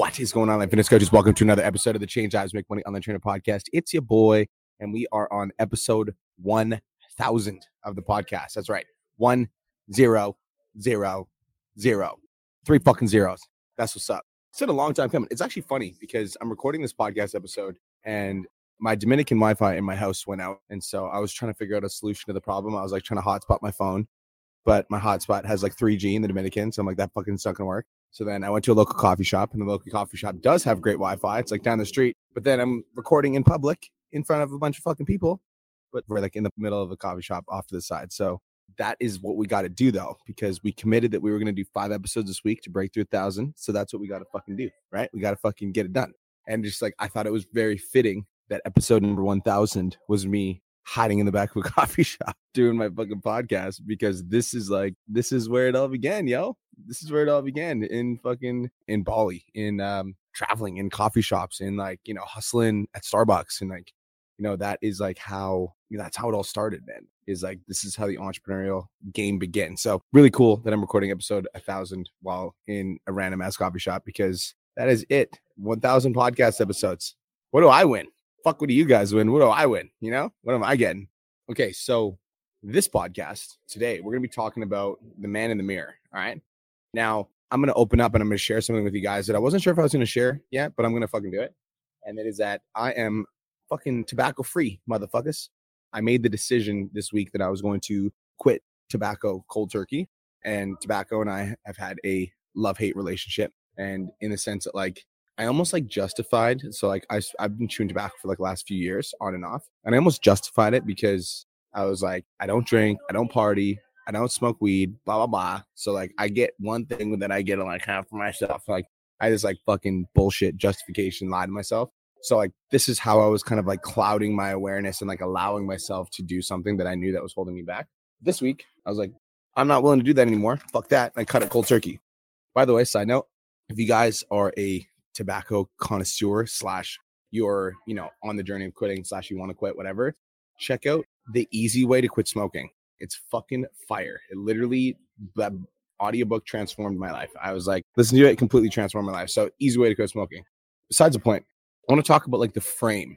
What is going on, like fitness coaches? Welcome to another episode of the Change Lives Make Money Online Trainer Podcast. It's your boy, and we are on episode 1000 of the podcast. That's right. One, zero, zero, zero. Three fucking zeros. That's what's up. It's been a long time coming. It's actually funny because I'm recording this podcast episode and my Dominican Wi Fi in my house went out. And so I was trying to figure out a solution to the problem. I was like trying to hotspot my phone, but my hotspot has like 3G in the Dominican. So I'm like, that fucking not gonna work. So then I went to a local coffee shop, and the local coffee shop does have great Wi-Fi. It's like down the street. But then I'm recording in public in front of a bunch of fucking people, but we're like in the middle of a coffee shop off to the side. So that is what we got to do though, because we committed that we were going to do five episodes this week to break through a thousand. So that's what we got to fucking do, right? We got to fucking get it done. And just like I thought it was very fitting that episode number 1000 was me hiding in the back of a coffee shop doing my fucking podcast because this is like this is where it all began, yo. This is where it all began in fucking in Bali, in um traveling in coffee shops, in like, you know, hustling at Starbucks and like, you know, that is like how you know, that's how it all started, man. Is like this is how the entrepreneurial game began. So really cool that I'm recording episode a thousand while in a random ass coffee shop because that is it. 1000 podcast episodes. What do I win? fuck, what do you guys win? What do I win? You know, what am I getting? Okay, so this podcast today, we're going to be talking about the man in the mirror. All right. Now, I'm going to open up and I'm going to share something with you guys that I wasn't sure if I was going to share yet, but I'm going to fucking do it. And it is that I am fucking tobacco free, motherfuckers. I made the decision this week that I was going to quit tobacco cold turkey. And tobacco and I have had a love hate relationship. And in the sense that, like, I almost like justified. So like I I've been chewing tobacco for like last few years on and off, and I almost justified it because I was like, I don't drink, I don't party, I don't smoke weed, blah blah blah. So like I get one thing that I get like have for myself. Like I just like fucking bullshit justification, lie to myself. So like this is how I was kind of like clouding my awareness and like allowing myself to do something that I knew that was holding me back. This week I was like, I'm not willing to do that anymore. Fuck that. And I cut it cold turkey. By the way, side note, if you guys are a tobacco connoisseur slash you're you know on the journey of quitting slash you want to quit whatever check out the easy way to quit smoking it's fucking fire. It literally the audiobook transformed my life. I was like listen to it completely transformed my life. So easy way to quit smoking. Besides the point i want to talk about like the frame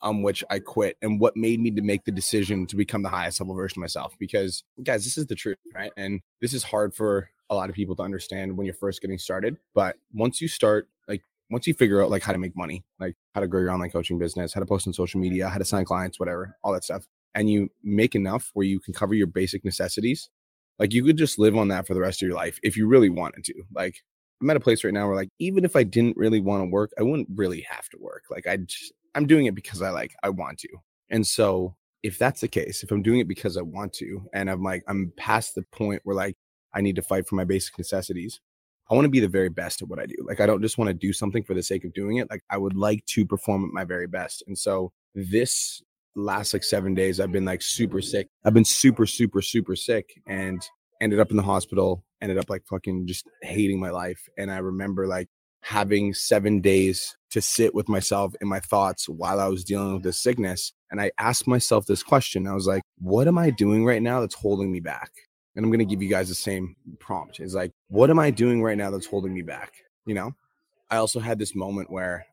on which i quit and what made me to make the decision to become the highest level version of myself because guys this is the truth right? And this is hard for a lot of people to understand when you're first getting started. But once you start, like, once you figure out like how to make money, like how to grow your online coaching business, how to post on social media, how to sign clients, whatever, all that stuff, and you make enough where you can cover your basic necessities, like you could just live on that for the rest of your life if you really wanted to. Like, I'm at a place right now where like even if I didn't really want to work, I wouldn't really have to work. Like I just I'm doing it because I like I want to. And so if that's the case, if I'm doing it because I want to, and I'm like I'm past the point where like I need to fight for my basic necessities. I want to be the very best at what I do. Like, I don't just want to do something for the sake of doing it. Like, I would like to perform at my very best. And so, this last like seven days, I've been like super sick. I've been super, super, super sick and ended up in the hospital, ended up like fucking just hating my life. And I remember like having seven days to sit with myself and my thoughts while I was dealing with this sickness. And I asked myself this question I was like, what am I doing right now that's holding me back? and I'm going to give you guys the same prompt is like, what am I doing right now that's holding me back? You know, I also had this moment where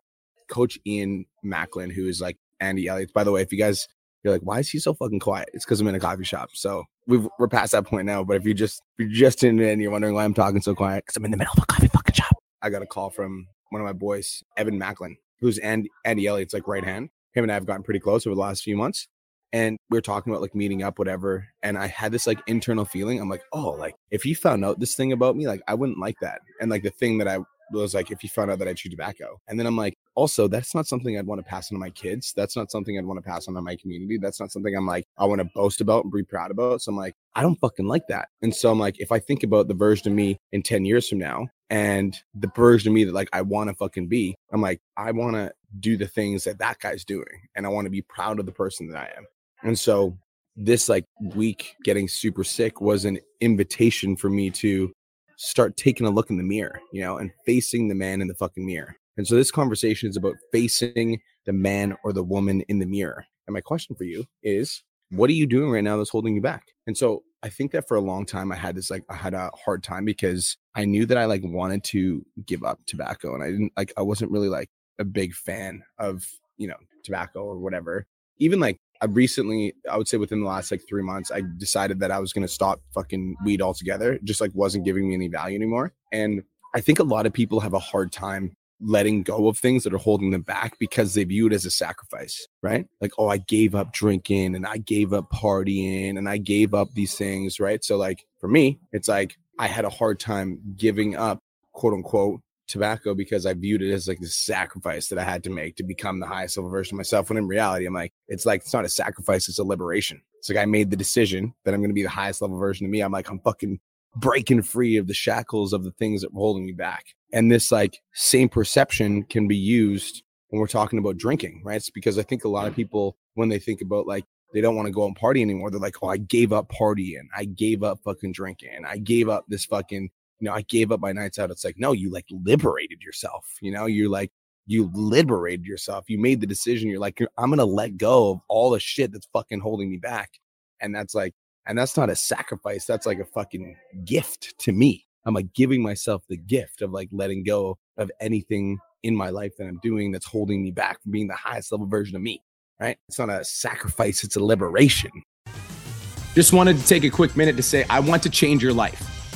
coach Ian Macklin, who is like Andy Elliott, by the way, if you guys, you're like, why is he so fucking quiet? It's because I'm in a coffee shop. So we are we're past that point now. But if you just, if you're just in and you're wondering why I'm talking so quiet, because I'm in the middle of a coffee fucking shop. I got a call from one of my boys, Evan Macklin, who's Andy, Andy Elliott's like right hand. Him and I have gotten pretty close over the last few months and we are talking about like meeting up whatever and i had this like internal feeling i'm like oh like if he found out this thing about me like i wouldn't like that and like the thing that i was like if he found out that i chew tobacco. And then i'm like also that's not something i'd want to pass on to my kids. That's not something i'd want to pass on to my community. That's not something i'm like i want to boast about and be proud about. So i'm like i don't fucking like that. And so i'm like if i think about the version of me in 10 years from now and the version of me that like i want to fucking be i'm like i want to do the things that that guy's doing and i want to be proud of the person that i am. And so this like week getting super sick was an invitation for me to start taking a look in the mirror, you know, and facing the man in the fucking mirror. And so this conversation is about facing the man or the woman in the mirror. And my question for you is what are you doing right now that's holding you back? And so I think that for a long time I had this like I had a hard time because I knew that I like wanted to give up tobacco and I didn't like I wasn't really like a big fan of, you know, tobacco or whatever. Even like I recently, I would say within the last like three months, I decided that I was going to stop fucking weed altogether. It just like wasn't giving me any value anymore. And I think a lot of people have a hard time letting go of things that are holding them back because they view it as a sacrifice, right? Like, oh, I gave up drinking and I gave up partying and I gave up these things, right? So, like, for me, it's like I had a hard time giving up, quote unquote, tobacco because I viewed it as like this sacrifice that I had to make to become the highest level version of myself. When in reality, I'm like, it's like, it's not a sacrifice, it's a liberation. It's like I made the decision that I'm going to be the highest level version of me. I'm like, I'm fucking breaking free of the shackles of the things that were holding me back. And this like same perception can be used when we're talking about drinking, right? It's because I think a lot of people, when they think about like, they don't want to go and party anymore. They're like, oh, I gave up partying. I gave up fucking drinking. I gave up this fucking you know, I gave up my nights out. It's like, no, you like liberated yourself. You know, you're like, you liberated yourself. You made the decision. You're like, I'm going to let go of all the shit that's fucking holding me back. And that's like, and that's not a sacrifice. That's like a fucking gift to me. I'm like giving myself the gift of like letting go of anything in my life that I'm doing that's holding me back from being the highest level version of me. Right. It's not a sacrifice, it's a liberation. Just wanted to take a quick minute to say, I want to change your life.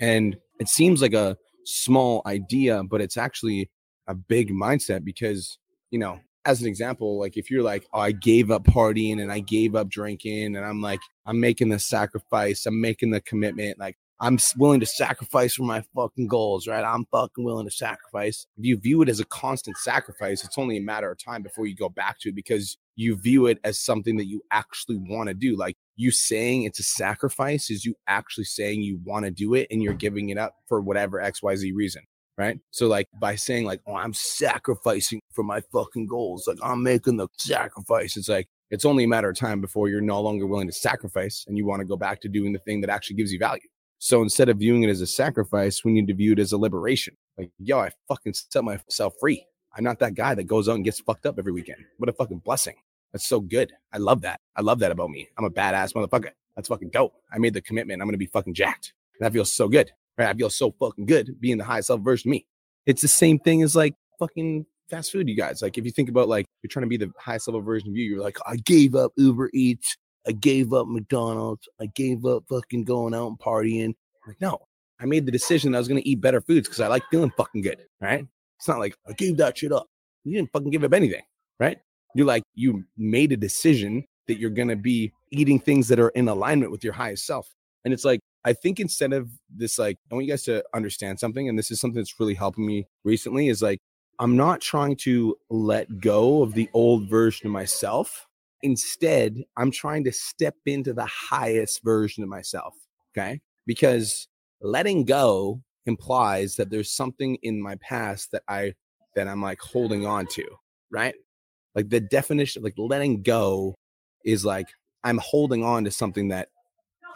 And it seems like a small idea, but it's actually a big mindset because, you know, as an example, like if you're like, oh, I gave up partying and I gave up drinking, and I'm like, I'm making the sacrifice, I'm making the commitment, like I'm willing to sacrifice for my fucking goals, right? I'm fucking willing to sacrifice. If you view it as a constant sacrifice, it's only a matter of time before you go back to it because you view it as something that you actually want to do. Like you saying it's a sacrifice is you actually saying you want to do it and you're giving it up for whatever XYZ reason. Right. So, like, by saying, like, oh, I'm sacrificing for my fucking goals, like, I'm making the sacrifice, it's like, it's only a matter of time before you're no longer willing to sacrifice and you want to go back to doing the thing that actually gives you value. So, instead of viewing it as a sacrifice, we need to view it as a liberation. Like, yo, I fucking set myself free. I'm not that guy that goes out and gets fucked up every weekend. What a fucking blessing. That's so good. I love that. I love that about me. I'm a badass motherfucker. That's fucking dope. I made the commitment. I'm gonna be fucking jacked. And That feels so good. Right? I feel so fucking good being the highest self version of me. It's the same thing as like fucking fast food, you guys. Like if you think about like you're trying to be the highest level version of you, you're like, I gave up Uber Eats, I gave up McDonald's, I gave up fucking going out and partying. Like, no, I made the decision that I was gonna eat better foods because I like feeling fucking good. Right? It's not like I gave that shit up. You didn't fucking give up anything, right? You're like, you made a decision that you're going to be eating things that are in alignment with your highest self. And it's like, I think instead of this, like, I want you guys to understand something. And this is something that's really helping me recently is like, I'm not trying to let go of the old version of myself. Instead, I'm trying to step into the highest version of myself. Okay. Because letting go implies that there's something in my past that I, that I'm like holding on to. Right. Like the definition, like letting go is like I'm holding on to something that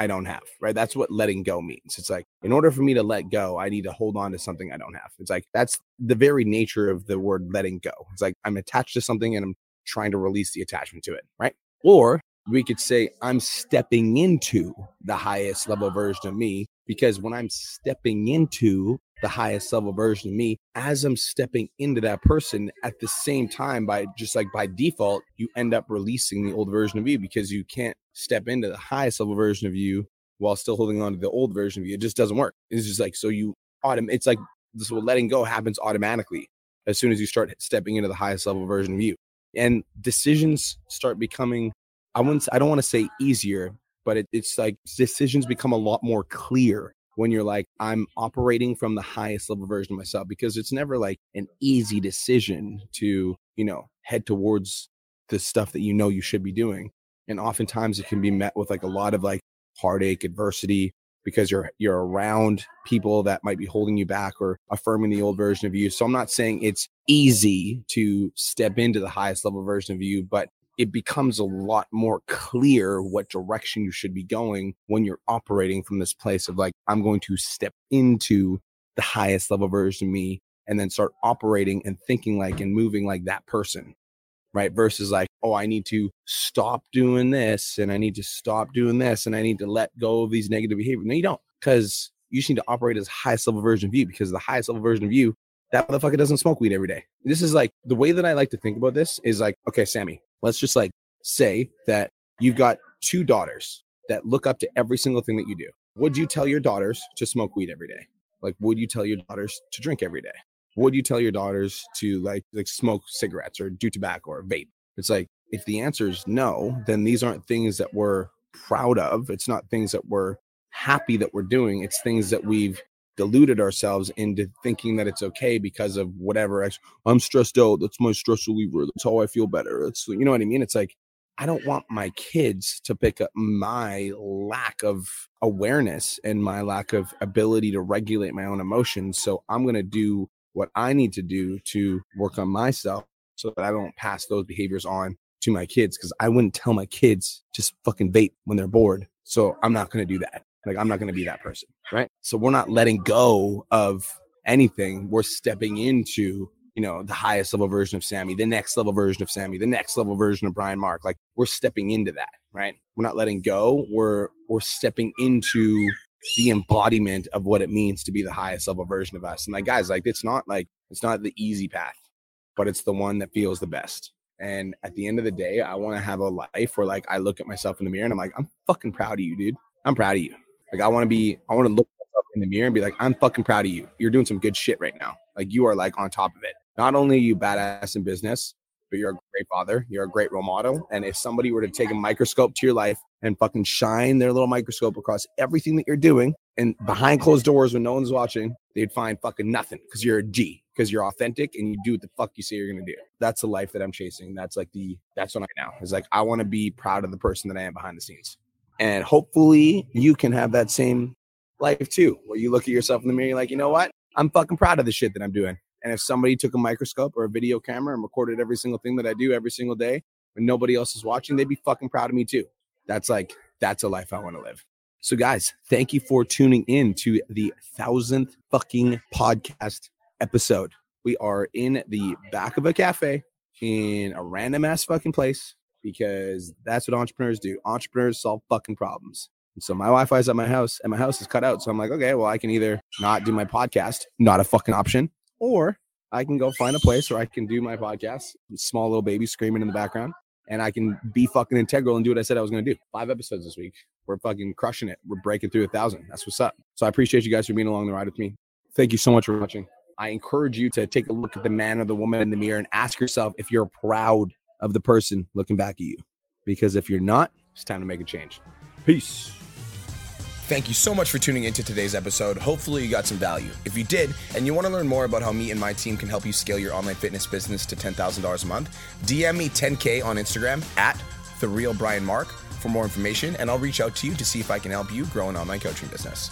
I don't have, right? That's what letting go means. It's like, in order for me to let go, I need to hold on to something I don't have. It's like, that's the very nature of the word letting go. It's like, I'm attached to something and I'm trying to release the attachment to it, right? Or we could say, I'm stepping into the highest level version of me because when I'm stepping into the highest level version of me as I'm stepping into that person at the same time by just like by default you end up releasing the old version of you because you can't step into the highest level version of you while still holding on to the old version of you. It just doesn't work. It's just like so you autom- it's like this what letting go happens automatically as soon as you start stepping into the highest level version of you. And decisions start becoming I wouldn't I don't want to say easier but it, it's like decisions become a lot more clear when you're like, I'm operating from the highest level version of myself because it's never like an easy decision to, you know, head towards the stuff that you know you should be doing. And oftentimes it can be met with like a lot of like heartache, adversity, because you're you're around people that might be holding you back or affirming the old version of you. So I'm not saying it's easy to step into the highest level version of you, but it becomes a lot more clear what direction you should be going when you're operating from this place of like, I'm going to step into the highest level version of me and then start operating and thinking like and moving like that person. Right. Versus like, oh, I need to stop doing this and I need to stop doing this and I need to let go of these negative behaviors. No, you don't. Because you just need to operate as highest level version of you because the highest level version of you, that motherfucker doesn't smoke weed every day. This is like the way that I like to think about this is like, okay, Sammy, let's just like say that you've got two daughters that look up to every single thing that you do. Would you tell your daughters to smoke weed every day? Like, would you tell your daughters to drink every day? Would you tell your daughters to like like smoke cigarettes or do tobacco or vape? It's like if the answer is no, then these aren't things that we're proud of. It's not things that we're happy that we're doing. It's things that we've deluded ourselves into thinking that it's okay because of whatever. I'm stressed out. That's my stress reliever. That's how I feel better. It's you know what I mean. It's like I don't want my kids to pick up my lack of awareness and my lack of ability to regulate my own emotions. So I'm going to do what I need to do to work on myself so that I don't pass those behaviors on to my kids because I wouldn't tell my kids just fucking vape when they're bored. So I'm not going to do that. Like I'm not going to be that person, right? So we're not letting go of anything. We're stepping into you know, the highest level version of Sammy, the next level version of Sammy, the next level version of Brian Mark. Like we're stepping into that, right? We're not letting go. We're we're stepping into the embodiment of what it means to be the highest level version of us. And like guys, like it's not like it's not the easy path, but it's the one that feels the best. And at the end of the day, I want to have a life where like I look at myself in the mirror and I'm like, I'm fucking proud of you, dude. I'm proud of you. Like I want to be, I want to look in the mirror and be like, I'm fucking proud of you. You're doing some good shit right now. Like you are like on top of it not only are you badass in business, but you're a great father. You're a great role model. And if somebody were to take a microscope to your life and fucking shine their little microscope across everything that you're doing and behind closed doors when no one's watching, they'd find fucking nothing because you're a G, because you're authentic and you do what the fuck you say you're going to do. That's the life that I'm chasing. That's like the, that's what I now is like, I want to be proud of the person that I am behind the scenes. And hopefully you can have that same life too, where you look at yourself in the mirror, you're like, you know what? I'm fucking proud of the shit that I'm doing. And if somebody took a microscope or a video camera and recorded every single thing that I do every single day when nobody else is watching, they'd be fucking proud of me too. That's like, that's a life I want to live. So, guys, thank you for tuning in to the thousandth fucking podcast episode. We are in the back of a cafe in a random ass fucking place because that's what entrepreneurs do. Entrepreneurs solve fucking problems. And so my Wi-Fi is at my house and my house is cut out. So I'm like, okay, well, I can either not do my podcast, not a fucking option, or I can go find a place where I can do my podcast, small little baby screaming in the background, and I can be fucking integral and do what I said I was going to do. Five episodes this week. We're fucking crushing it. We're breaking through a thousand. That's what's up. So I appreciate you guys for being along the ride with me. Thank you so much for watching. I encourage you to take a look at the man or the woman in the mirror and ask yourself if you're proud of the person looking back at you. Because if you're not, it's time to make a change. Peace. Thank you so much for tuning into today's episode. Hopefully, you got some value. If you did, and you want to learn more about how me and my team can help you scale your online fitness business to $10,000 a month, DM me 10K on Instagram at The Real Brian Mark for more information, and I'll reach out to you to see if I can help you grow an online coaching business.